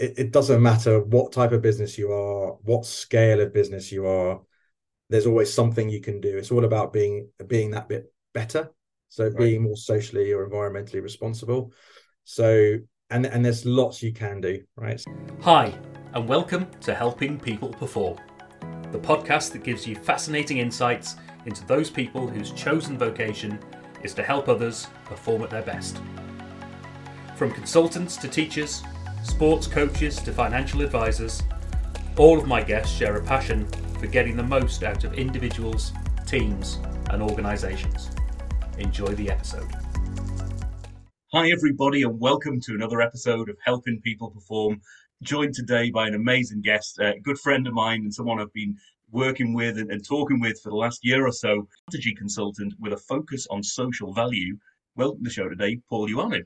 it, it doesn't matter what type of business you are, what scale of business you are. There's always something you can do. It's all about being being that bit better. So right. being more socially or environmentally responsible. So and and there's lots you can do, right? Hi, and welcome to Helping People Perform, the podcast that gives you fascinating insights into those people whose chosen vocation is to help others perform at their best. From consultants to teachers, sports coaches to financial advisors, all of my guests share a passion for getting the most out of individuals, teams, and organisations. Enjoy the episode. Hi, everybody, and welcome to another episode of Helping People Perform. Joined today by an amazing guest, a good friend of mine, and someone I've been working with and, and talking with for the last year or so, strategy consultant with a focus on social value. Welcome to the show today, Paul Ioannou.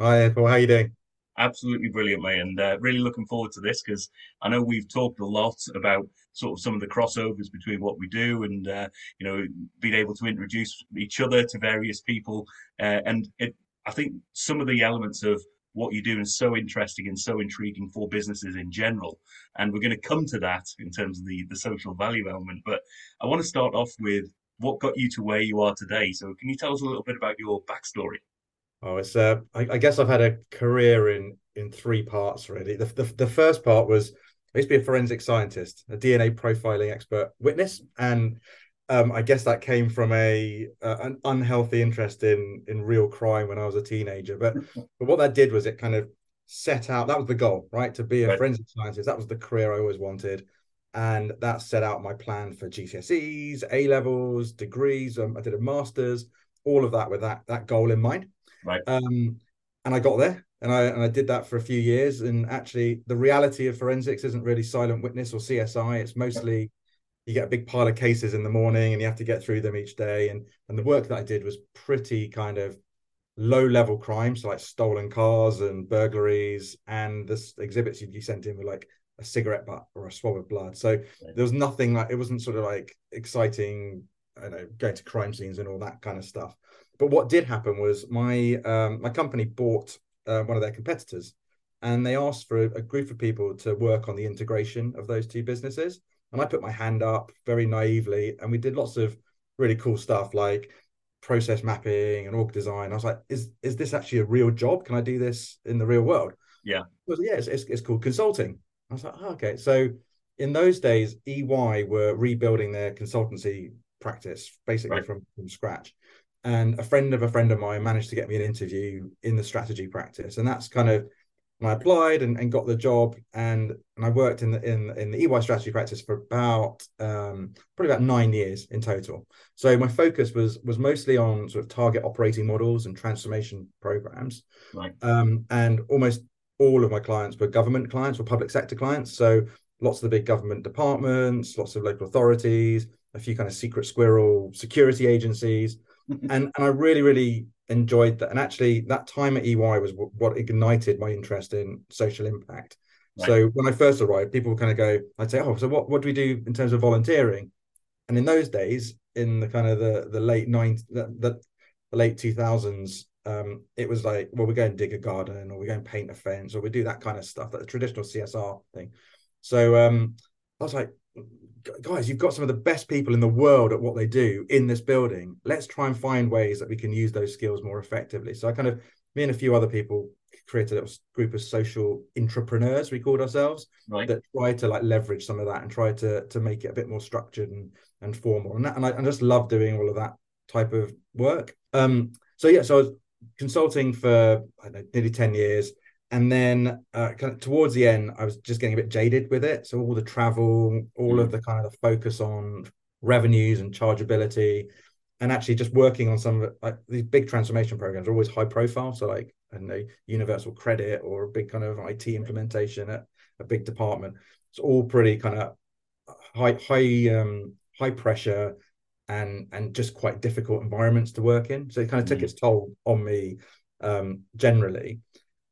Hi, Paul. How are you doing? Absolutely brilliant, mate, and uh, really looking forward to this because I know we've talked a lot about sort of some of the crossovers between what we do and uh, you know being able to introduce each other to various people, uh, and it, I think some of the elements of what you're doing is so interesting and so intriguing for businesses in general. And we're going to come to that in terms of the, the social value element. But I want to start off with what got you to where you are today. So can you tell us a little bit about your backstory? Oh, it's uh, I, I, guess I've had a career in in three parts really. The, the the first part was I used to be a forensic scientist, a DNA profiling expert witness, and um, I guess that came from a uh, an unhealthy interest in in real crime when I was a teenager. But but what that did was it kind of set out that was the goal, right? To be a right. forensic scientist. That was the career I always wanted, and that set out my plan for GCSEs, A levels, degrees. Um, I did a master's, all of that with that that goal in mind. Right. Um, and I got there and I and I did that for a few years. And actually, the reality of forensics isn't really silent witness or CSI. It's mostly you get a big pile of cases in the morning and you have to get through them each day. And and the work that I did was pretty kind of low level crimes, so like stolen cars and burglaries. And the exhibits you'd be sent in were like a cigarette butt or a swab of blood. So right. there was nothing like it wasn't sort of like exciting. I know going to crime scenes and all that kind of stuff. But what did happen was my um, my company bought uh, one of their competitors, and they asked for a, a, group of people to work on the integration of those two businesses. And I put my hand up very naively, and we did lots of really cool stuff like process mapping and org design. I was like, "Is is this actually a real job? Can I do this in the real world?" Yeah. Was, yeah, it's, it's, it's called consulting. I was like, oh, "Okay." So in those days, EY were rebuilding their consultancy practice basically right. from from scratch and a friend of a friend of mine managed to get me an interview in the strategy practice and that's kind of when I applied and, and got the job and and I worked in the in in the EY strategy practice for about um, probably about nine years in total. So my focus was was mostly on sort of target operating models and transformation programs. Right. Um, and almost all of my clients were government clients or public sector clients. So lots of the big government departments, lots of local authorities, a few kind of secret squirrel security agencies and and I really really enjoyed that. And actually, that time at EY was w- what ignited my interest in social impact. Right. So when I first arrived, people would kind of go, I'd say, "Oh, so what what do we do in terms of volunteering?" And in those days, in the kind of the the late '90s, the, the, the late 2000s, um, it was like, well, we go and dig a garden, or we go and paint a fence, or we do that kind of stuff, that the traditional CSR thing. So um, I was like, guys, you've got some of the best people in the world at what they do in this building. Let's try and find ways that we can use those skills more effectively. So I kind of, me and a few other people created a little group of social entrepreneurs, we called ourselves, right. that try to like leverage some of that and try to to make it a bit more structured and and formal. And, that, and I, I just love doing all of that type of work. Um, so yeah, so I was consulting for know, nearly 10 years and then uh, kind of towards the end i was just getting a bit jaded with it. So all the travel all mm. of the kind of the focus on revenues and chargeability and actually just working on some like these big transformation programs are always high profile. So like i don't know universal credit or a big kind of it implementation at a big department. It's all pretty kind of high high um high pressure and and just quite difficult environments to work in. So it kind of mm. took its toll on me um generally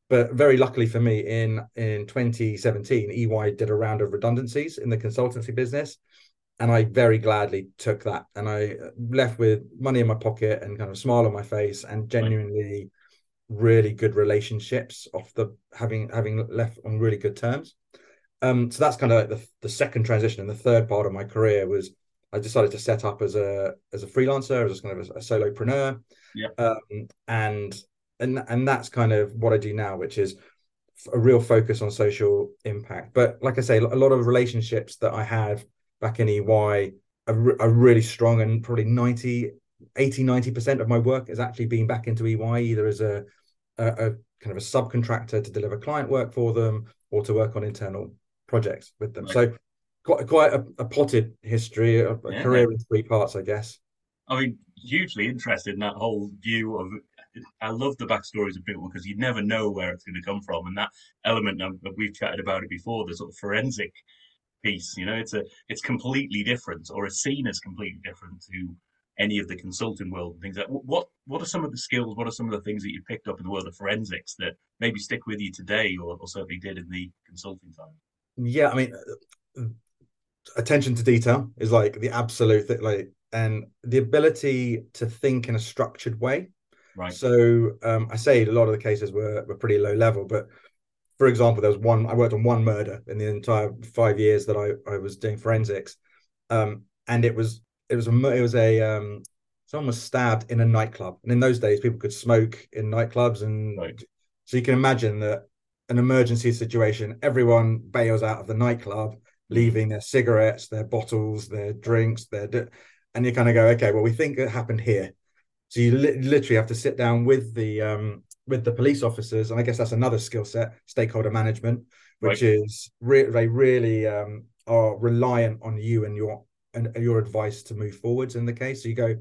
but very luckily for me, in in 2017, EY did a round of redundancies in the consultancy business, and I very gladly took that. And I left with money in my pocket and kind of smile on my face, and genuinely really good relationships off the having having left on really good terms. Um, so that's kind of like the, the second transition and the third part of my career was I decided to set up as a as a freelancer, as kind of a, a solopreneur. Yeah. Um, and and and that's kind of what I do now, which is a real focus on social impact. But like I say, a lot of relationships that I had back in EY are, are really strong and probably 90, 80, 90% of my work has actually been back into EY, either as a, a, a kind of a subcontractor to deliver client work for them or to work on internal projects with them. Right. So quite quite a, a potted history, a, a yeah. career in three parts, I guess. I mean, hugely interested in that whole view of. I love the backstories of people because you never know where it's going to come from, and that element that we've chatted about it before, the sort of forensic piece. You know, it's a it's completely different, or a scene is completely different to any of the consulting world and things like what what are some of the skills what are some of the things that you picked up in the world of forensics that maybe stick with you today or, or certainly did in the consulting time yeah i mean uh, attention to detail is like the absolute thing, like and the ability to think in a structured way right so um, i say a lot of the cases were, were pretty low level but for example there was one i worked on one murder in the entire five years that i, I was doing forensics um, and it was it was a it was a um, someone was stabbed in a nightclub and in those days people could smoke in nightclubs and right. so you can imagine that an emergency situation everyone bails out of the nightclub leaving their cigarettes, their bottles, their drinks, their and you kind of go, okay, well, we think it happened here. So you li- literally have to sit down with the um, with the police officers, and I guess that's another skill set, stakeholder management, which right. is re- they really um, are reliant on you and your and your advice to move forwards in the case. So you go,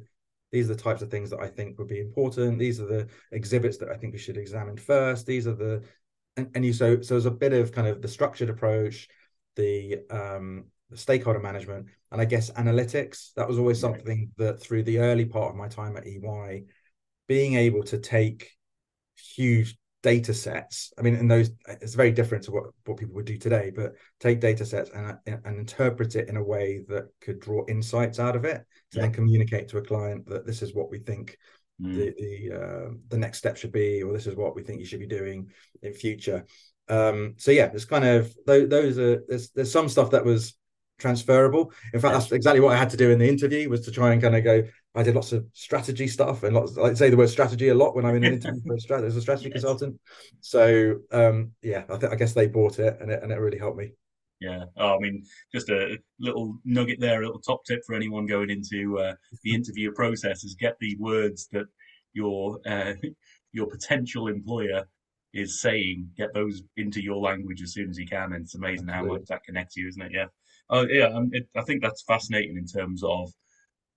these are the types of things that I think would be important. These are the exhibits that I think we should examine first. These are the and, and you so so there's a bit of kind of the structured approach the um, the stakeholder management, and I guess analytics. That was always something that through the early part of my time at EY, being able to take huge data sets. I mean, in those, it's very different to what, what people would do today, but take data sets and, and interpret it in a way that could draw insights out of it to yeah. then communicate to a client that this is what we think mm. the the, uh, the next step should be, or this is what we think you should be doing in future um so yeah it's kind of those, those are there's there's some stuff that was transferable in fact that's exactly what i had to do in the interview was to try and kind of go i did lots of strategy stuff and lots like say the word strategy a lot when i'm in an interview for a strategy as a strategy yes. consultant so um yeah i think i guess they bought it and it and it really helped me yeah oh, i mean just a little nugget there a little top tip for anyone going into uh, the interview process is get the words that your uh, your potential employer is saying, get those into your language as soon as you can. And it's amazing Absolutely. how much that connects you, isn't it? Yeah. Oh, yeah. Um, it, I think that's fascinating in terms of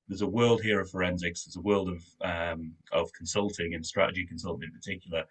there's a world here of forensics. There's a world of um, of consulting and strategy consulting in particular,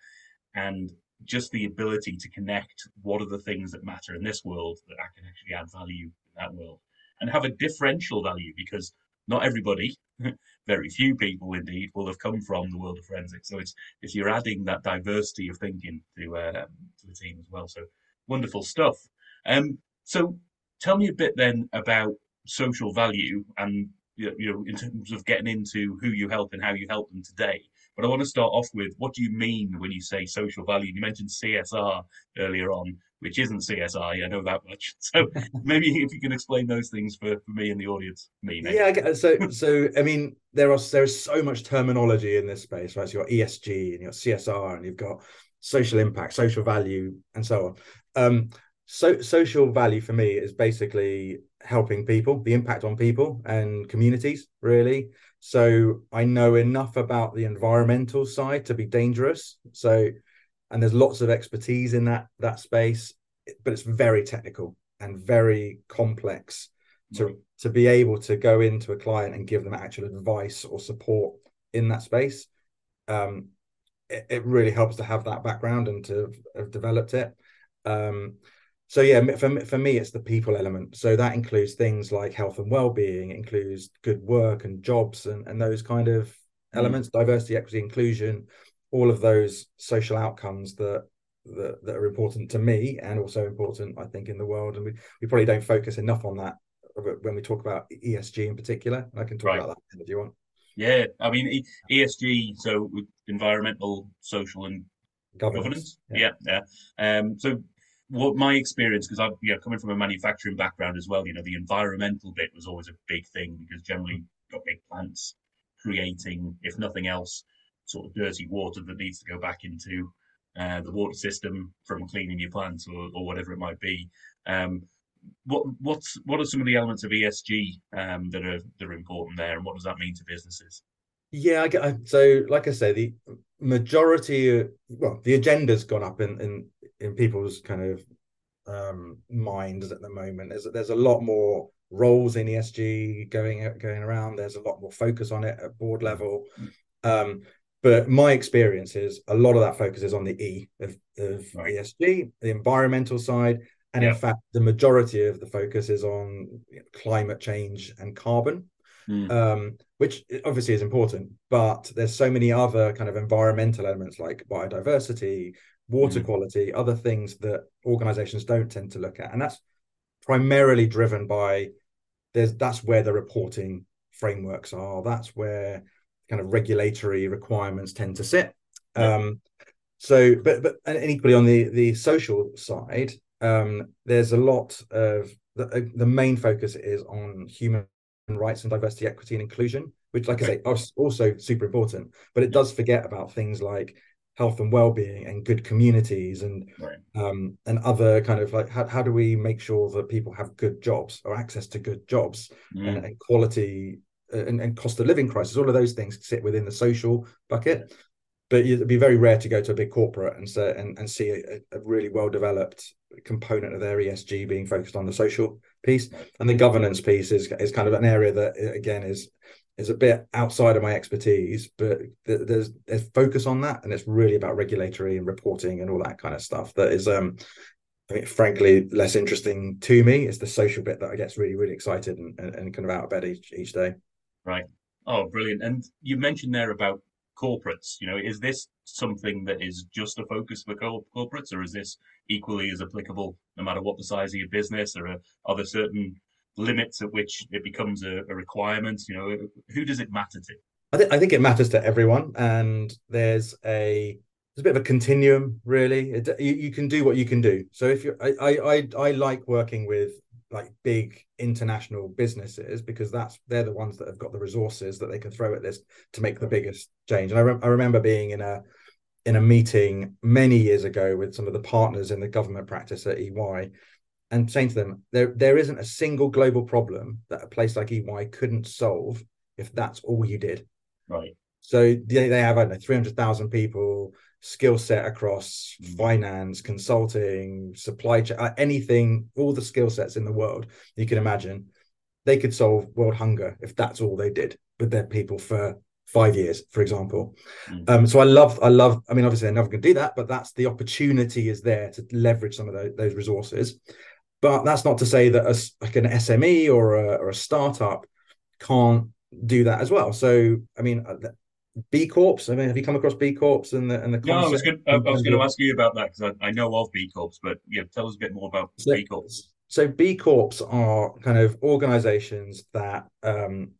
and just the ability to connect what are the things that matter in this world that I can actually add value in that world and have a differential value because not everybody very few people indeed will have come from the world of forensics. So it's it's you're adding that diversity of thinking to uh, to the team as well. So wonderful stuff. Um, so tell me a bit then about social value and you know in terms of getting into who you help and how you help them today. But I want to start off with what do you mean when you say social value? You mentioned CSR earlier on, which isn't CSI. I know that much. So maybe if you can explain those things for, for me and the audience. Me, maybe. yeah. So so I mean, there are there's so much terminology in this space, right? So you've got ESG and you've got CSR and you've got social impact, social value, and so on. Um, so social value for me is basically helping people, the impact on people and communities, really. So I know enough about the environmental side to be dangerous. So, and there's lots of expertise in that that space, but it's very technical and very complex to to be able to go into a client and give them actual advice or support in that space. Um, it, it really helps to have that background and to have developed it. Um, so yeah for, for me it's the people element so that includes things like health and well-being includes good work and jobs and, and those kind of mm. elements mm. diversity equity inclusion all of those social outcomes that, that that are important to me and also important i think in the world and we, we probably don't focus enough on that when we talk about esg in particular i can talk right. about that if you want yeah i mean esg so environmental social and governance. governance. Yeah, yeah. yeah. Um, so what my experience, because I've yeah coming from a manufacturing background as well, you know, the environmental bit was always a big thing because generally got big plants creating, if nothing else, sort of dirty water that needs to go back into uh, the water system from cleaning your plants or, or whatever it might be. Um, what what's what are some of the elements of ESG um, that are that are important there, and what does that mean to businesses? Yeah, I so like I say, the majority, well, the agenda's gone up in in in people's kind of um, minds at the moment. There's there's a lot more roles in ESG going going around. There's a lot more focus on it at board level. Um, but my experience is a lot of that focus is on the E of, of right. ESG, the environmental side, and in fact, the majority of the focus is on climate change and carbon, mm. um, which obviously is important. But there's so many other kind of environmental elements like biodiversity, water mm. quality, other things that organizations don't tend to look at. And that's primarily driven by there's that's where the reporting frameworks are. That's where kind of regulatory requirements tend to sit. Yeah. Um, so, but but and equally on the the social side, um, there's a lot of the, uh, the main focus is on human rights and diversity, equity, and inclusion, which, like I say, are also super important. But it does forget about things like health and well-being and good communities and right. um, and other kind of like how, how do we make sure that people have good jobs or access to good jobs mm. and, and, quality uh, and, and, cost of living crisis all of those things sit within the social bucket but it'd be very rare to go to a big corporate and say and, and see a, a really well developed component of their ESG being focused on the social piece and the governance piece is is kind of an area that again is is a bit outside of my expertise, but there's there's focus on that, and it's really about regulatory and reporting and all that kind of stuff. That is, um, I mean, frankly, less interesting to me. It's the social bit that I get really, really excited and, and, and kind of out of bed each each day. Right. Oh, brilliant! And you mentioned there about corporates. You know, is this something that is just a focus for corporates, or is this equally as applicable no matter what the size of your business, or are there certain limits at which it becomes a, a requirement? You know, who does it matter to? I think I think it matters to everyone, and there's a there's a bit of a continuum, really. It, you, you can do what you can do. So if you're, I, I I like working with like big international businesses because that's they're the ones that have got the resources that they can throw at this to make the biggest change. And I, re- I remember being in a in a meeting many years ago with some of the partners in the government practice at EY, and saying to them, there there isn't a single global problem that a place like EY couldn't solve if that's all you did. Right. So they, they have I don't know, 300,000 people, skill set across mm. finance, consulting, supply chain, uh, anything, all the skill sets in the world you can imagine. They could solve world hunger if that's all they did with their people for five years, for example. Mm. Um, so I love, I love, I mean, obviously they're never going to do that, but that's the opportunity is there to leverage some of those, those resources. But that's not to say that a, like an SME or a, or a startup can't do that as well. So, I mean, uh, B Corps. I mean, have you come across B Corps and the and the? No, I was going. I was going to ask you about that because I, I, know of B Corps, but yeah, tell us a bit more about so, B Corps. So B Corps are kind of organisations that um,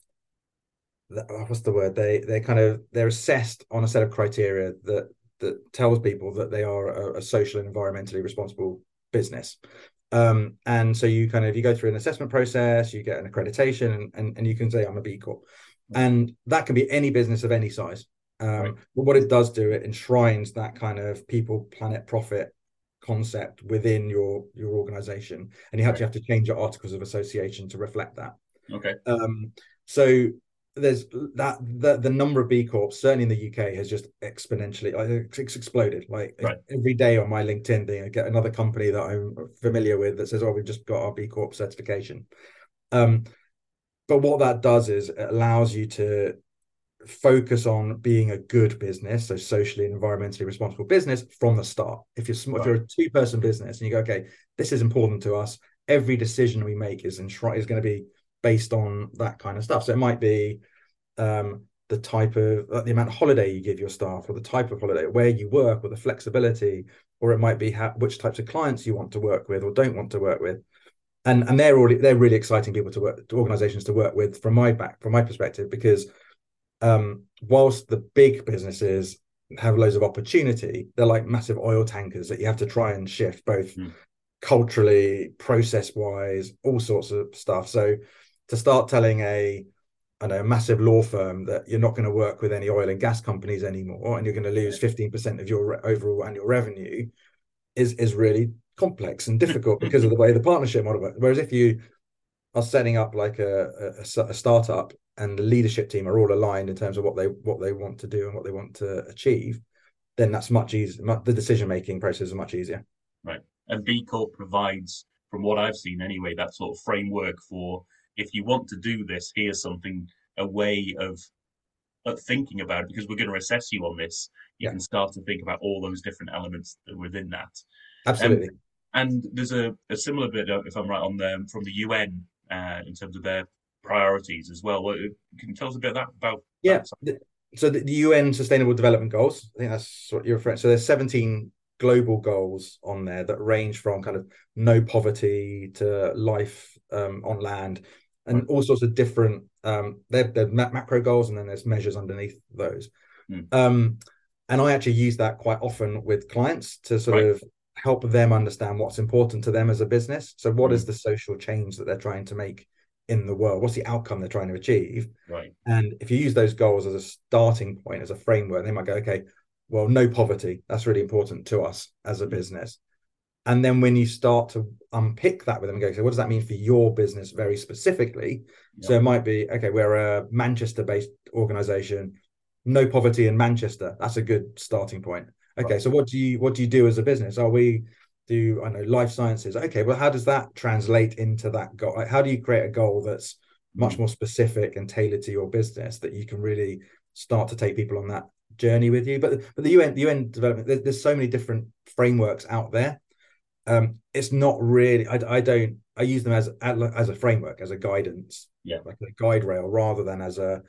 that, oh, what's the word? They they kind of they're assessed on a set of criteria that that tells people that they are a, a social and environmentally responsible business um, and so you kind of you go through an assessment process you get an accreditation and, and, and you can say i'm a b corp and that can be any business of any size um, right. but what it does do it enshrines that kind of people planet profit concept within your your organization and you actually right. have to change your articles of association to reflect that okay um, so there's that the, the number of B Corps certainly in the UK has just exponentially it's exploded. Like right. every day on my LinkedIn thing, I get another company that I'm familiar with that says, "Oh, we've just got our B Corp certification." Um, but what that does is it allows you to focus on being a good business, so socially and environmentally responsible business from the start. If you're right. if you're a two person business and you go, okay, this is important to us. Every decision we make is enshrined is going to be based on that kind of stuff. So it might be um, the type of uh, the amount of holiday you give your staff, or the type of holiday, where you work, or the flexibility, or it might be how, which types of clients you want to work with or don't want to work with. And and they're already they're really exciting people to work to organizations to work with from my back from my perspective because um, whilst the big businesses have loads of opportunity, they're like massive oil tankers that you have to try and shift both Mm. culturally, process wise, all sorts of stuff. So to start telling a I know a massive law firm that you're not going to work with any oil and gas companies anymore, and you're going to lose 15% of your re- overall annual revenue, is is really complex and difficult because of the way the partnership model works. Whereas if you are setting up like a, a, a startup and the leadership team are all aligned in terms of what they what they want to do and what they want to achieve, then that's much easier. The decision making process is much easier. Right, and B Corp provides, from what I've seen anyway, that sort of framework for if you want to do this, here's something, a way of, of thinking about it, because we're going to assess you on this. You Yeah. can start to think about all those different elements within that. Um, Absolutely. And there's a, a similar bit, if I'm right, on the, from the UN uh, in terms of their priorities as well. Can you tell us a bit of that about? Yeah. that? So the, the UN Sustainable Development Goals, I think that's what you're referring. So there's 17 global goals on there that range from kind of no poverty to life um, on land, and all sorts of different. Um, they're, they're macro goals, and then there's measures underneath those. Hmm. Um, and I actually use that quite often with clients to sort Right. of help them understand what's important to them as a business. So, what is mm. the social change that they're trying to make in the world? What's the outcome they're trying to achieve? Right. And if you use those goals as a starting point, as a framework, they might go, okay, well, no poverty. That's really important to us as a mm. business. And then when you start to unpick that with them and go, so what does that mean for your business very specifically? So it might be, okay, we're a Manchester based organization, no poverty in Manchester. That's a good starting point. Okay, Right. so what do you what do you do as a business? Are we do I know life sciences? Okay, well, how does that translate into that goal? Like, how do you create a goal that's much more specific and tailored to your business that you can really start to take people on that journey with you. But but the UN the UN development there, there's so many different frameworks out there. Um, it's not really I, I don't I use them as as a framework as a guidance, Yeah. like a guide rail rather than as a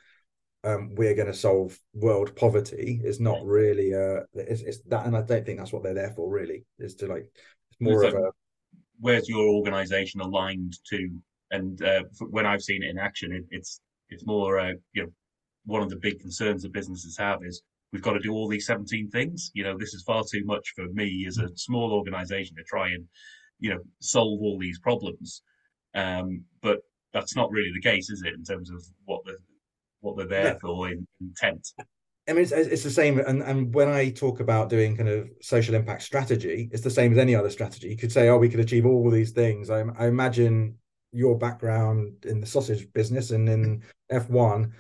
um, we're going to solve world poverty. is not really uh it's, it's that and I don't think that's what they're there for really is to like it's more of a where's your organization aligned to? And uh, when I've seen it in action, it, it's it's more uh, you know one of the big concerns that businesses have is we've got to do all these 17 things. You know, this is far too much for me as a small organization to try and you know solve all these problems. Um, but that's not really the case, is it? In terms of what the what they're there No. for in intent. I mean, it's, it's the same. And, and when I talk about doing kind of social impact strategy, it's the same as any other strategy. You could say, oh, we could achieve all these things. I, I imagine your background in the sausage business and in F1,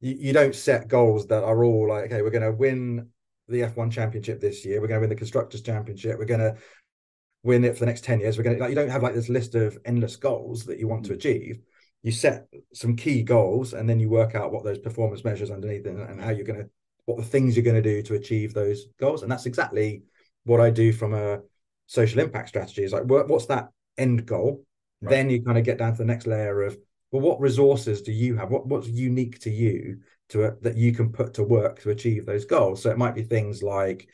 you, you don't set goals that are all like, okay, we're going to win the F1 championship this year. We're going to win the constructors championship. We're going to win it for the next 10 years. We're going to, like, you don't have like this list of endless goals that you want to mm. achieve. You set some key goals and then you work out what those performance measures underneath and, and how you're going to what the things you're going to do to achieve those goals. And that's exactly what I do from a social impact strategy. Is like, what, what's that end goal? Right. Then you kind of get down to the next layer of, well, what resources do you have? What what's unique to you to uh, that you can put to work to achieve those goals? So it might be things like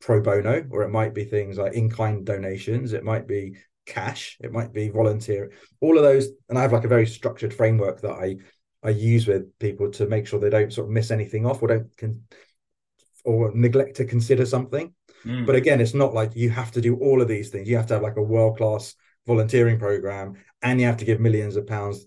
pro bono, or it might be things like in kind donations. It might be cash. It might be volunteer. All of those, and I have like a very structured framework that I I use with people to make sure they don't sort of miss anything off or don't con- or neglect to consider something. Mm. But again, it's not like you have to do all of these things. You have to have like a world class volunteering program, and you have to give millions of pounds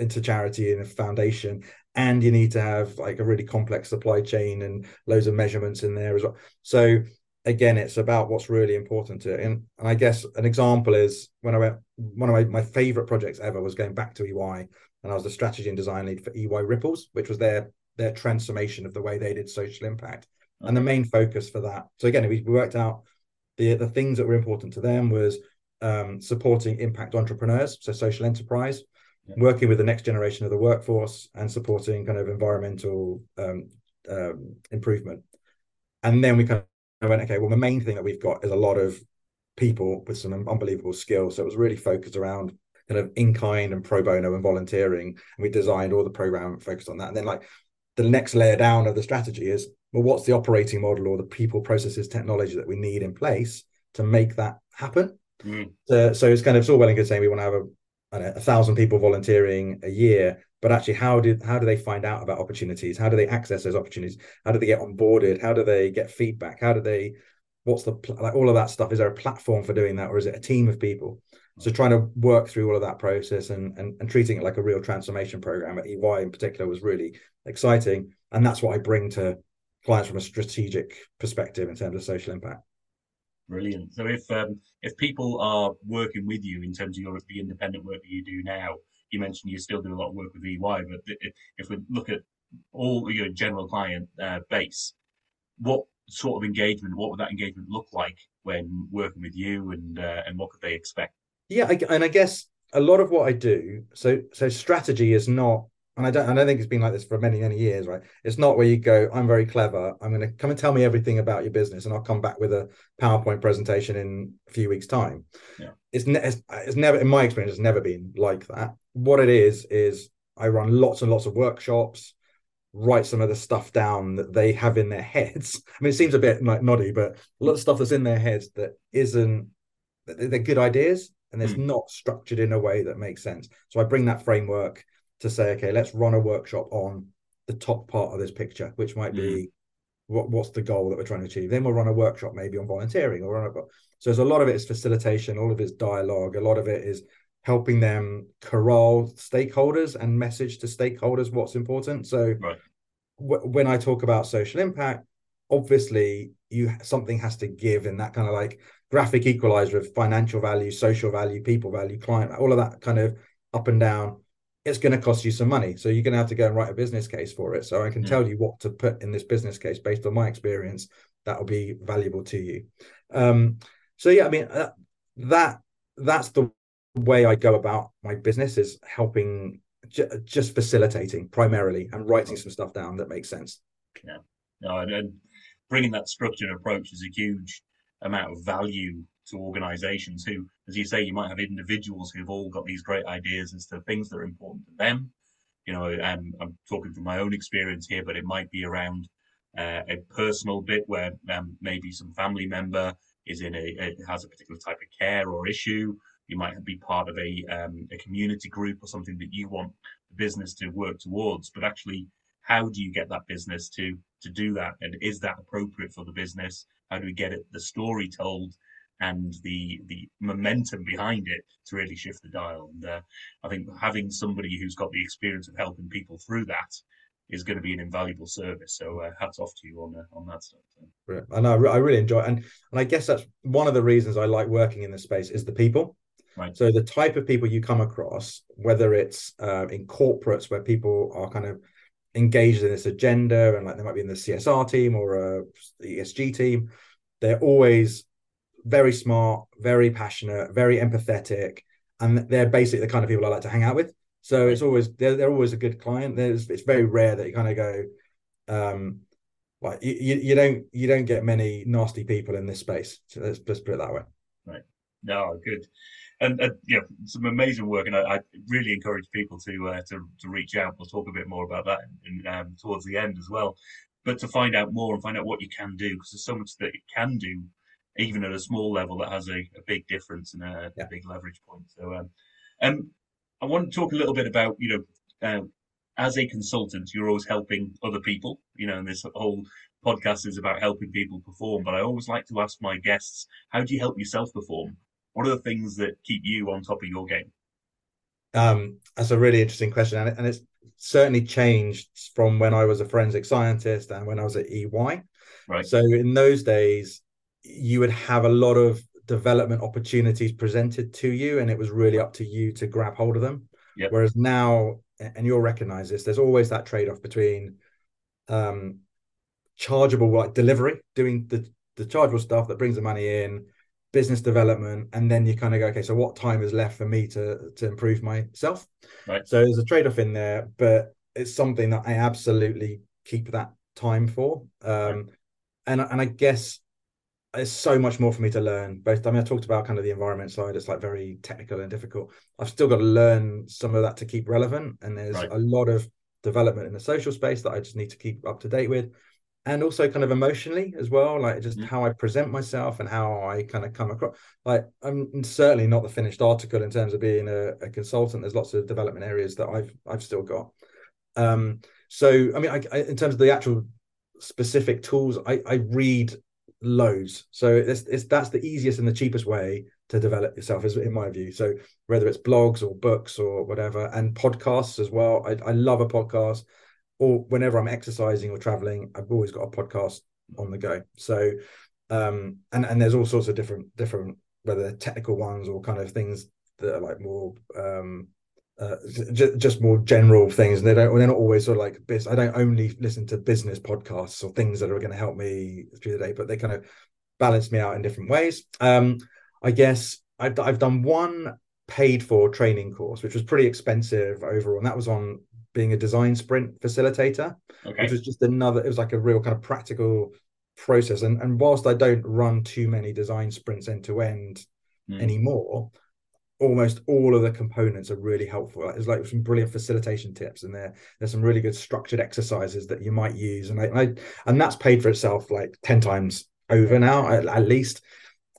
into charity and a foundation, and you need to have like a really complex supply chain and loads of measurements in there as well. So again, it's about what's really important to it. And, and I guess an example is when I went, one of my, my favorite projects ever was going back to EY, and I was the strategy and design lead for EY Ripples, which was their their transformation of the way they did social impact and the main focus for that. So again, we, we worked out the the things that were important to them was um, supporting impact entrepreneurs, so social enterprise, Yeah. working with the next generation of the workforce, and supporting kind of environmental um, um, improvement. And then we kind of went, okay, well, the main thing that we've got is a lot of people with some unbelievable skills. So it was really focused around kind of in kind and pro bono and volunteering. And we designed all the program focused on that. And then like the next layer down of the strategy is well, what's the operating model or the people, processes, technology that we need in place to make that happen? Mm. Uh, so it's kind of it's all well and good saying we want to have a know, a thousand people volunteering a year, but actually how did how do they find out about opportunities? How do they access those opportunities? How do they get onboarded? How do they get feedback? How do they what's the like all of that stuff? Is there a platform for doing that, or is it a team of people? So trying to work through all of that process and, and and treating it like a real transformation program at EY in particular was really exciting. And that's what I bring to clients from a strategic perspective in terms of social impact. Brilliant. So if um, if people are working with you in terms of your the independent work that you do now, you mentioned you still do a lot of work with EY, but if we look at all your general client uh, base, what sort of engagement, what would that engagement look like when working with you, and uh, and what could they expect? Yeah, I, and I guess a lot of what I do, so so strategy is not and I don't, I don't think it's been like this for many, many years, right? It's not where you go, I'm very clever. I'm going to come and tell me everything about your business, and I'll come back with a PowerPoint presentation in a few weeks' time. Yeah. It's, ne- it's, it's never, in my experience, it's never been like that. What it is, is I run lots and lots of workshops, write some of the stuff down that they have in their heads. I mean, it seems a bit like noddy, but a lot of stuff that's in their heads that isn't, they're good ideas and it's mm. not structured in a way that makes sense. So I bring that framework to say, okay, let's run a workshop on the top part of this picture, which might be mm. what what's the goal that we're trying to achieve. Then we'll run a workshop maybe on volunteering or run a, so there's a lot of it is facilitation, all of it's dialogue, a lot of it is helping them corral stakeholders and message to stakeholders what's important. So right. w- when I talk about social impact, obviously you something has to give in that kind of like graphic equalizer of financial value, social value, people value, client, all of that kind of up and down it's going to cost you some money. So you're going to have to go and write a business case for it. So I can yeah. tell you what to put in this business case based on my experience that will be valuable to you. Um, so yeah, I mean uh, that that's the way I go about my business is helping, just facilitating primarily and writing some stuff down that makes sense. Yeah, no, and bringing that structured approach is a huge amount of value to organizations who, as you say, you might have individuals who've all got these great ideas as to things that are important to them. You know, um, I'm talking from my own experience here, but it might be around uh, a personal bit where um, maybe some family member is in a, has a particular type of care or issue. You might be part of a um, a community group or something that you want the business to work towards. But actually, how do you get that business to to do that? And is that appropriate for the business? How do we get it the story told and the the momentum behind it to really shift the dial. And uh, I think having somebody who's got the experience of helping people through that is going to be an invaluable service. So uh, hats off to you on uh, on that stuff. I know I really enjoy it. and and I guess that's one of the reasons I like working in this space is the people. Right. So the type of people you come across, whether it's uh, in corporates where people are kind of engaged in this agenda and like they might be in the CSR team or the ESG team, they're always very smart, very passionate, very empathetic, and they're basically the kind of people I like to hang out with. So it's always they're, they're always a good client. There's it's very rare that you kind of go, um, like you, you don't you don't get many nasty people in this space. So let's just put it that way. Right. No, good. And, and yeah, some amazing work, and I, I really encourage people to uh, to to reach out. We'll talk a bit more about that in, um, towards the end as well. But to find out more and find out what you can do, because there's so much that it can do even at a small level, that has a, a big difference and a, yeah. a, big leverage point. So, um, um, I want to talk a little bit about, you know, uh, as a consultant, you're always helping other people, you know, and this whole podcast is about helping people perform. But I always like to ask my guests, how do you help yourself perform? What are the things that keep you on top of your game? Um, that's a really interesting question, and, and it's certainly changed from when I was a forensic scientist and when I was at EY. Right. So in those days, you would have a lot of development opportunities presented to you and it was really up to you to grab hold of them yep. whereas now and you'll recognize this there's always that trade-off between um chargeable like delivery doing the the chargeable stuff that brings the money in business development and then you kind of go okay so what time is left for me to to improve myself right so there's a trade-off in there but it's something that i absolutely keep that time for um right. and and i guess there's so much more for me to learn. Both, I mean, I talked about kind of the environment side. It's like very technical and difficult. I've still got to learn some of that to keep relevant. And there's right. a lot of development in the social space that I just need to keep up to date with. and also kind of emotionally as well, like just Mhm. how I present myself and how I kind of come across. Like I'm certainly not the finished article in terms of being a, a consultant. There's lots of development areas that I've I've still got. Um, so I mean, I, I, in terms of the actual specific tools, I, I read loads. So it's, it's that's the easiest and the cheapest way to develop yourself, is in my view. So whether it's blogs or books or whatever, and podcasts as well. I, I love a podcast. Or whenever I'm exercising or traveling, I've always got a podcast on the go. So um and and there's all sorts of different different whether they're technical ones or kind of things that are like more um uh, j- just more general things. And they don't, they're not always sort of like biz. I don't only listen to business podcasts or things that are going to help me through the day, but they kind of balance me out in different ways. Um, I guess I've, I've done one paid for training course, which was pretty expensive overall. And that was on being a design sprint facilitator, Okay. which was just another, it was like a real kind of practical process. And, and whilst I don't run too many design sprints end to end Mm. anymore, almost all of the components are really helpful. There's like some brilliant facilitation tips in there. There's some really good structured exercises that you might use, and I, I and that's paid for itself like ten times over now at, at least.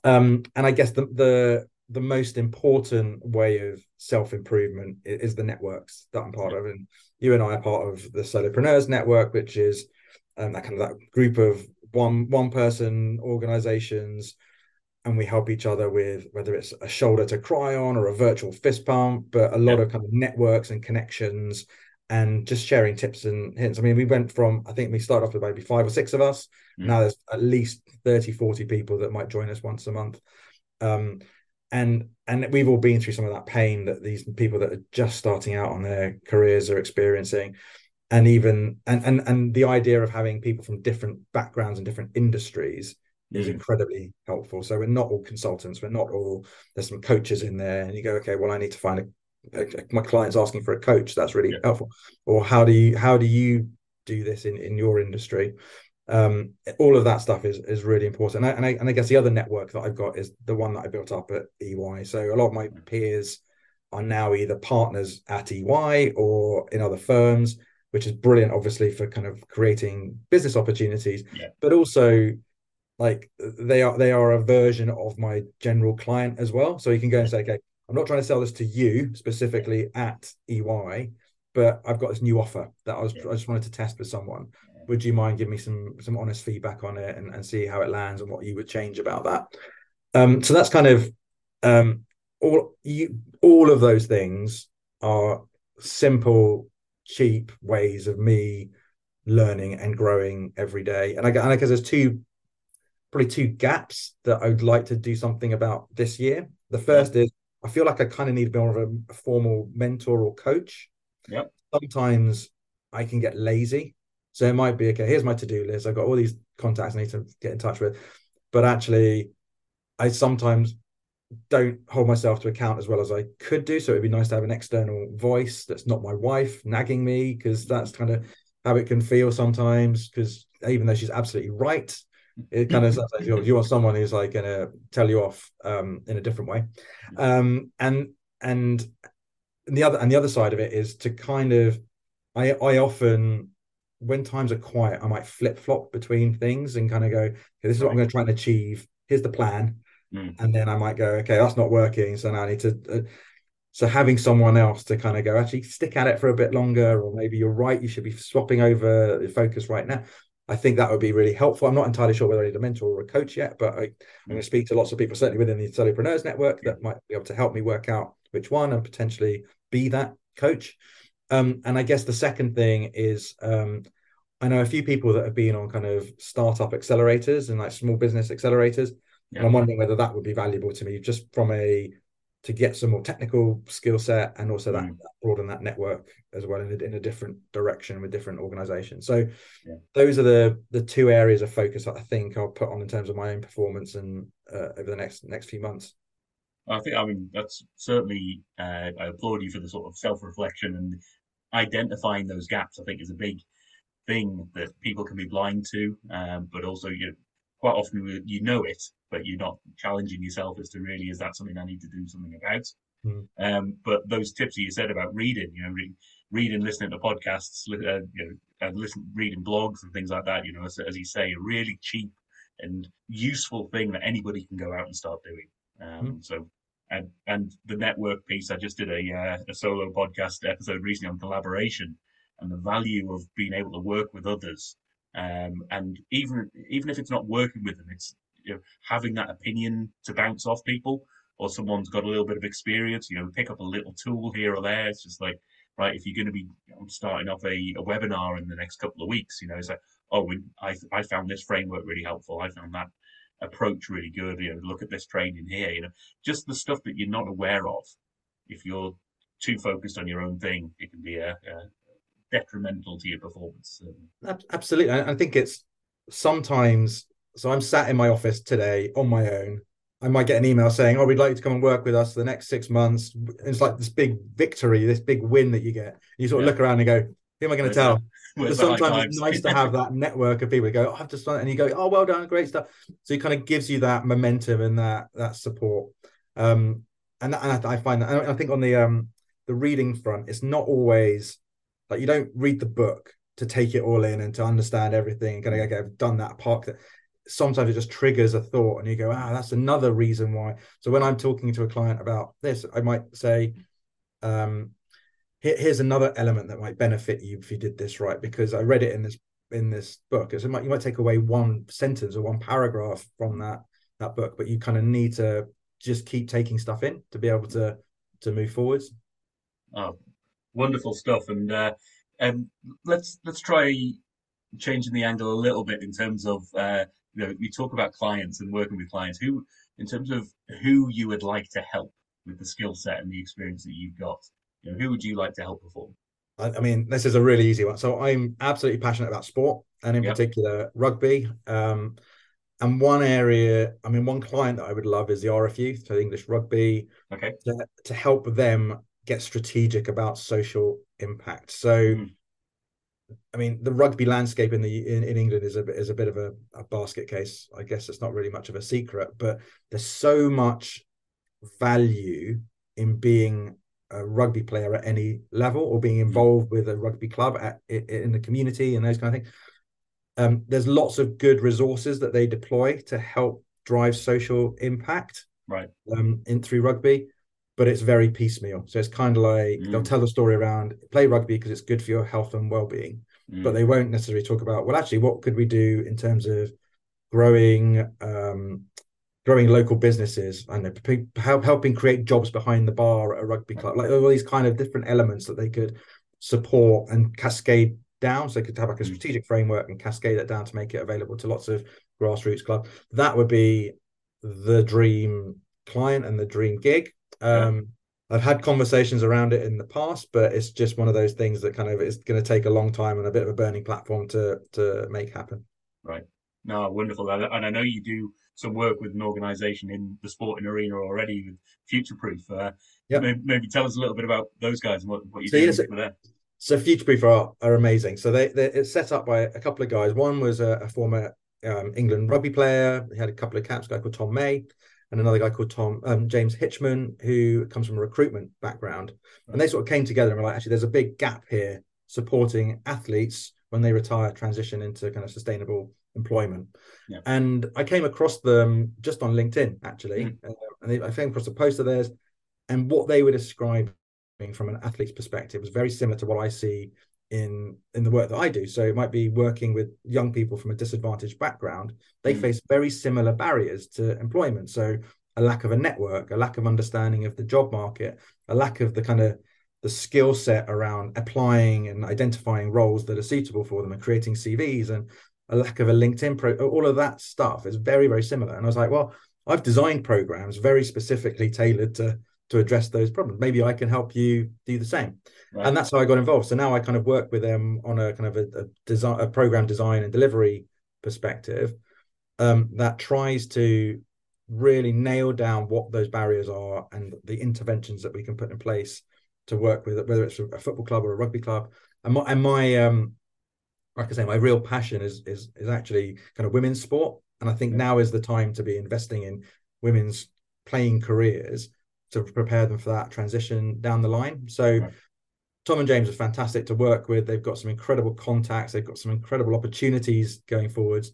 Um, and I guess the the the most important way of self improvement is, is the networks that I'm part of, and you and I are part of the Solopreneurs Network, which is um, that kind of that group of one one person organizations and we help each other with whether it's a shoulder to cry on or a virtual fist pump, but a lot Yeah. of kind of networks and connections and just sharing tips and hints. I mean, we went from, I think we started off with maybe five or six of us. Mm. Now there's at least 30, 40 people that might join us once a month. Um, and and we've all been through some of that pain that these people that are just starting out on their careers are experiencing and even and and and the idea of having people from different backgrounds and different industries is Mm. incredibly helpful. So we're not all consultants. We're not all. There's some coaches in there, and you go, okay, well, I need to find a. a my client's asking for a coach. That's really Yeah. helpful. Or how do you how do you do this in in your industry? Um, all of that stuff is is really important. And I, and I and I guess the other network that I've got is the one that I built up at EY. So a lot of my peers are now either partners at EY or in other firms, which is brilliant, obviously, for kind of creating business opportunities, Yeah. but also like they are they are a version of my general client as well. So you can go and say, okay, I'm not trying to sell this to you specifically at EY, but I've got this new offer that I was. I just wanted to test with someone. Would you mind giving me some some honest feedback on it and, and see how it lands and what you would change about that? Um, so that's kind of um all you all of those things are simple, cheap ways of me learning and growing every day. And I and I guess there's two probably two gaps that I would like to do something about this year. The first is I feel like I kind of need more of a, formal mentor or coach. Yep. Sometimes I can get lazy. So it might be okay, here's my to-do list. I've got all these contacts I need to get in touch with. But actually, I sometimes don't hold myself to account as well as I could do. So it'd be nice to have an external voice that's not my wife nagging me, because that's kind of how it can feel sometimes. Because even though she's absolutely right, it kind of sounds like you you want someone who's like going to tell you off um, in a different way. Um, and and the other and the other side of it is to kind of I I often when times are quiet, I might flip flop between things and kind of go, okay, this is what I'm going to try and achieve. Here's the plan, Mm. and then I might go, okay, that's not working, so now I need to. Uh, so having someone else to kind of go, actually stick at it for a bit longer, or maybe you're right, you should be swapping over the focus right now. I think that would be really helpful. I'm not entirely sure whether I need a mentor or a coach yet, but I, I'm going to speak to lots of people, certainly within the Solopreneurs Network, that might be able to help me work out which one and potentially be that coach. Um, and I guess the second thing is um, I know a few people that have been on kind of startup accelerators and like small business accelerators. Yeah. And I'm wondering whether that would be valuable to me just from a to get some more technical skill set and also that, Mm. broaden that network as well in a, in a different direction with different organizations. So Yeah. those are the the two areas of focus that I think I'll put on in terms of my own performance and uh, over the next next few months. I think, I mean, that's certainly, uh, I applaud you for the sort of self reflection and identifying those gaps. I think is a big thing that people can be blind to, um, but also, you know, quite often you know it, but you're not challenging yourself as to really, is that something I need to do something about? Mm. Um, but those tips that you said about reading, you know, re- reading, listening to podcasts, uh, you know, and listen, reading blogs and things like that. You know, as, as you say, a really cheap and useful thing that anybody can go out and start doing. Um, mm. So, and and the network piece, I just did a uh, a solo podcast episode recently on collaboration and the value of being able to work with others. Um, and even even if it's not working with them, it's you know, having that opinion to bounce off people, or someone's got a little bit of experience. You know, pick up a little tool here or there. It's just like right, if you're going to be starting off a, a webinar in the next couple of weeks, you know, it's like, oh, I, I found this framework really helpful. I found that approach really good. You know, look at this training here. You know, just the stuff that you're not aware of. If you're too focused on your own thing, it can be a, a detrimental to your performance. Absolutely, I think it's sometimes. So I'm sat in my office today on my own. I might get an email saying, "Oh, we'd like you to come and work with us for the next six months." it's like this big victory, this big win that you get. You sort of yeah. look around and go, "Who am I going to tell?" sometimes it's nice to have that network of people who go, oh, "I've just done," it. and you go, "Oh, well done, great stuff." So it kind of gives you that momentum and that that support. Um, and, that, and I, I, find that I think on the um the reading front, it's not always like you don't read the book to take it all in and to understand everything kind of okay, I've done that part. Sometimes it just triggers a thought and you go, ah, that's another reason why. So when I'm talking to a client about this, I might say, um, here, here's another element that might benefit you if you did this right, because I read it in this in this book. So might, you might take away one sentence or one paragraph from that that book, but you kind of need to just keep taking stuff in to be able to to move forwards. Oh, wonderful stuff. And uh, um, let's let's try changing the angle a little bit in terms of uh, you know we talk about clients and working with clients. Who, in terms of who you would like to help with the skill set and the experience that you've got, you know, who would you like to help perform? I mean, this is a really easy one. So I'm absolutely passionate about sport, and in yep. particular rugby. Um, and one area, I mean, one client that I would love is the RFU, so English Rugby. Okay. To, to help them get strategic about social impact. So, mm. I mean, the rugby landscape in the in, in England is a is a bit of a, a basket case. I guess it's not really much of a secret, but there's so much value in being a rugby player at any level or being hmm. involved with a rugby club at, in the community and those kind of things. Um, there's lots of good resources that they deploy to help drive social impact right um, in through rugby but it's very piecemeal. So it's kind of like mm. they'll tell the story around play rugby because it's good for your health and well-being, mm. but they won't necessarily talk about well, actually, what could we do in terms of growing, um, growing local businesses and help, helping create jobs behind the bar at a rugby club, like all these kind of different elements that they could support and cascade down. So they could have like a mm. strategic framework and cascade that down to make it available to lots of grassroots clubs. That would be the dream client and the dream gig um. I've had conversations around it in the past, but it's just one of those things that kind of is going to take a long time and a bit of a burning platform to to make happen. Right. No, wonderful. And I know you do some work with an organisation in the sporting arena already with Future Proof. Uh, yeah. Maybe, maybe, tell us a little bit about those guys and what, what you so, do yeah, so, with them. So Future Proof are, are amazing. So they, they it's set up by a couple of guys. One was a, a former um, England rugby player. He had a couple of caps, a guy called Tom May and another guy called Tom um, James Hitchman, who comes from a recruitment background. And they sort of came together and were like, actually, there's a big gap here supporting athletes when they retire, transition into kind of sustainable employment. Yeah. And I came across them just on LinkedIn, actually. Mm. Uh, and they, I came across a post of theirs, and what they were describing from an athlete's perspective was very similar to what I see in in the work that I do. So it might be working with young people from a disadvantaged background. They mm. face very similar barriers to employment. So a lack of a network, a lack of understanding of the job market, a lack of the kind of the skill set around applying and identifying roles that are suitable for them and creating CVs and a lack of a LinkedIn pro all of that stuff is very, very similar. And I was like, well, I've designed programs very specifically tailored to to address those problems. Maybe I can help you do the same. Right. And that's how I got involved. So now I kind of work with them on a kind of a, a design, a program design and delivery perspective um, that tries to really nail down what those barriers are and the interventions that we can put in place to work with it, whether it's a football club or a rugby club. And my, and my um, like I say, my real passion is is is actually kind of women's sport. And I think now is the time to be investing in women's playing careers to prepare them for that transition down the line. So right Tom and James are fantastic to work with. They've got some incredible contacts. They've got some incredible opportunities going forwards,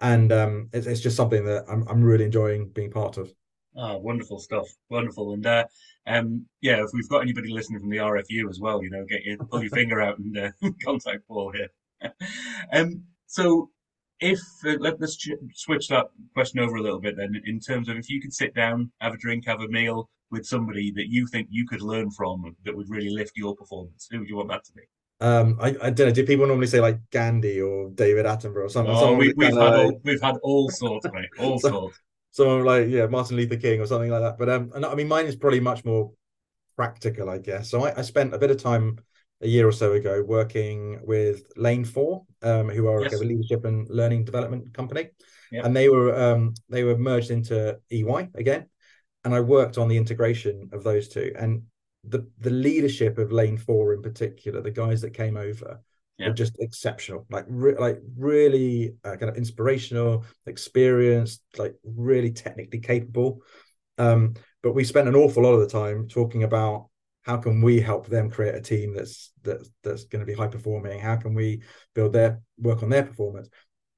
and um, it's, it's just something that I'm I'm really enjoying being part of. Oh, wonderful stuff, wonderful. And uh, um, yeah, if we've got anybody listening from the RFU as well, you know, get your pull your finger out and uh, contact Paul here. um, so if uh, let, us switch that question over a little bit then in terms of if you could sit down have a drink have a meal with somebody that you think you could learn from that would really lift your performance who would you want that to be um, I, I don't know. Do people normally say like Gandhi or David Attenborough or something? Oh, we, have had all, we've had all sorts, mate, all so, sorts. Someone like yeah, Martin Luther King or something like that. But um, I mean, mine is probably much more practical, I guess. So I, I spent a bit of time a year or so ago working with Lane Four, um, who are yes. like a leadership and learning development company, yep. and they were um, they were merged into EY again, and I worked on the integration of those two and the the leadership of Lane Four in particular, the guys that came over. Yep. Were just exceptional, like re- like really uh, kind of inspirational, experienced, like really technically capable. Um, but we spent an awful lot of the time talking about how can we help them create a team that's that's that's going to be high performing how can we build their work on their performance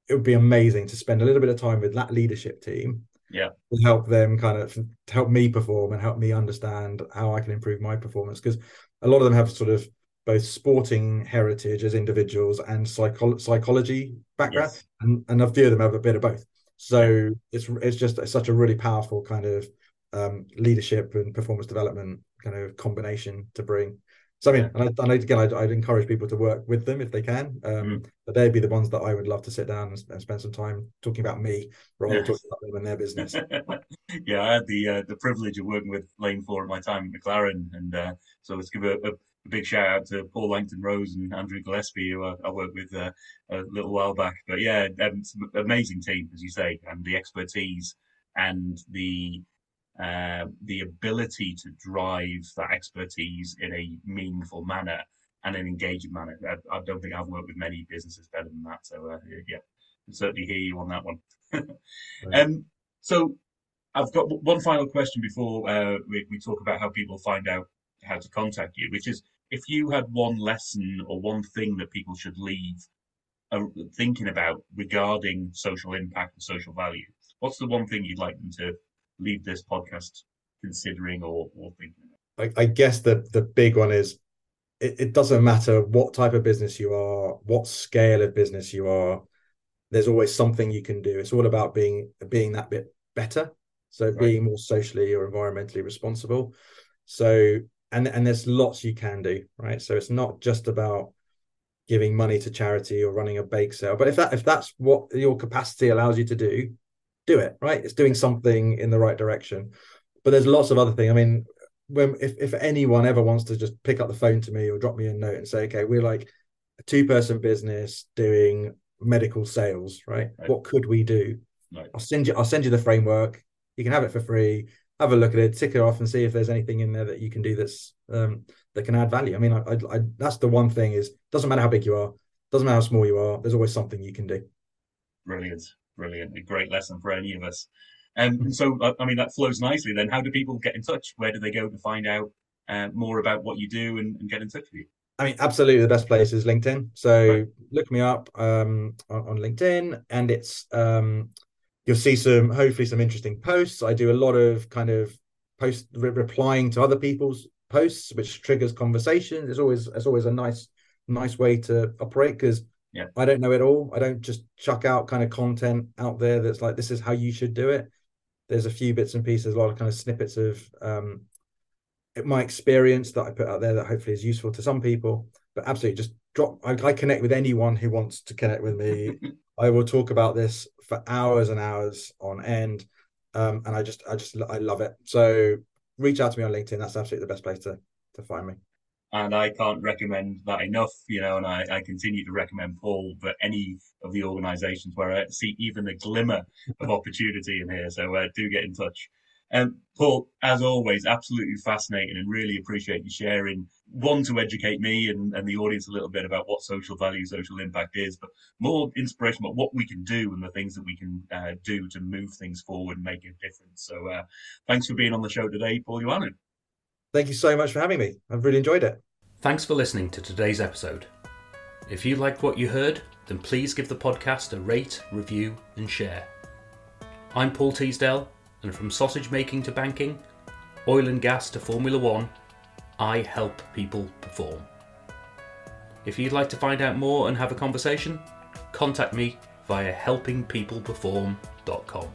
it would be amazing to spend a little bit of time with that leadership team yeah to help them kind of help me perform and help me understand how i can improve my performance because a lot of them have sort of both sporting heritage as individuals and psycho- psychology background yes. and, and a few of them have a bit of both so it's it's just it's such a really powerful kind of um, leadership and performance development kind of combination to bring. So I mean, and, I, and again, I'd, I'd, encourage people to work with them if they can. Um, mm. But they'd be the ones that I would love to sit down and, and spend some time talking about me rather yes. than talking about them and their business. yeah, I had the uh, the privilege of working with Lane Four at my time at McLaren, and uh, so let's give a, a, big shout out to Paul Langton Rose and Andrew Gillespie, who I, I worked with uh, a little while back. But yeah, um, amazing team, as you say, and the expertise and the uh, the ability to drive that expertise in a meaningful manner and an engaging manner. I, I don't think I've worked with many businesses better than that. So uh, yeah, I certainly hear you on that one. right. um, so I've got one final question before uh, we, we talk about how people find out how to contact you, which is if you had one lesson or one thing that people should leave uh, thinking about regarding social impact and social value, what's the one thing you'd like them to leave this podcast considering or, or thinking about? I, I guess the the big one is it, it doesn't matter what type of business you are, what scale of business you are, there's always something you can do. It's all about being being that bit better. So right. being more socially or environmentally responsible. So and and there's lots you can do, right? So it's not just about giving money to charity or running a bake sale. But if that if that's what your capacity allows you to do, do it right? It's doing something in the right direction. But there's lots of other things i mean when if, if anyone ever wants to just pick up the phone to me or drop me a note and say okay we're like a two person business doing medical sales right? right, what could we do? Right. i'll send you i'll send you the framework. You can have it for free. Have a look at it tick it off and see if there's anything in there that you can do that's um that can add value. I mean I, I, I that's the one thing is doesn't matter how big you are doesn't matter how small you are there's always something you can do. Brilliant brilliant, a great lesson for any of us. Um, and so, uh, I mean, that flows nicely. Then, how do people get in touch? Where do they go to find out uh, more about what you do and, and, get in touch with you? I mean, absolutely, the best place is LinkedIn. So right. look me up um, on, on, LinkedIn, and it's um, you'll see some hopefully some interesting posts. I do a lot of kind of post re- replying to other people's posts, which triggers conversations. It's always it's always a nice nice way to operate because yeah. I don't know it all. I don't just chuck out kind of content out there that's like this is how you should do it. There's a few bits and pieces, a lot of kind of snippets of um, my experience that I put out there that hopefully is useful to some people. But absolutely, just drop. I, I connect with anyone who wants to connect with me. I will talk about this for hours and hours on end, um, and I just, I just, I love it. So reach out to me on LinkedIn. That's absolutely the best place to to find me and I can't recommend that enough, you know, and I, I continue to recommend Paul for any of the organizations where I see even a glimmer of opportunity in here. So uh, do get in touch. Um, Paul, as always, absolutely fascinating and really appreciate you sharing one to educate me and, and the audience a little bit about what social value, social impact is, but more inspiration about what we can do and the things that we can uh, do to move things forward and make a difference. So uh, thanks for being on the show today, Paul Ioannou. Thank you so much for having me. I've really enjoyed it. Thanks for listening to today's episode. If you liked what you heard, then please give the podcast a rate, review, and share. I'm Paul Teasdale, and from sausage making to banking, oil and gas to Formula One, I help people perform. If you'd like to find out more and have a conversation, contact me via helpingpeopleperform.com.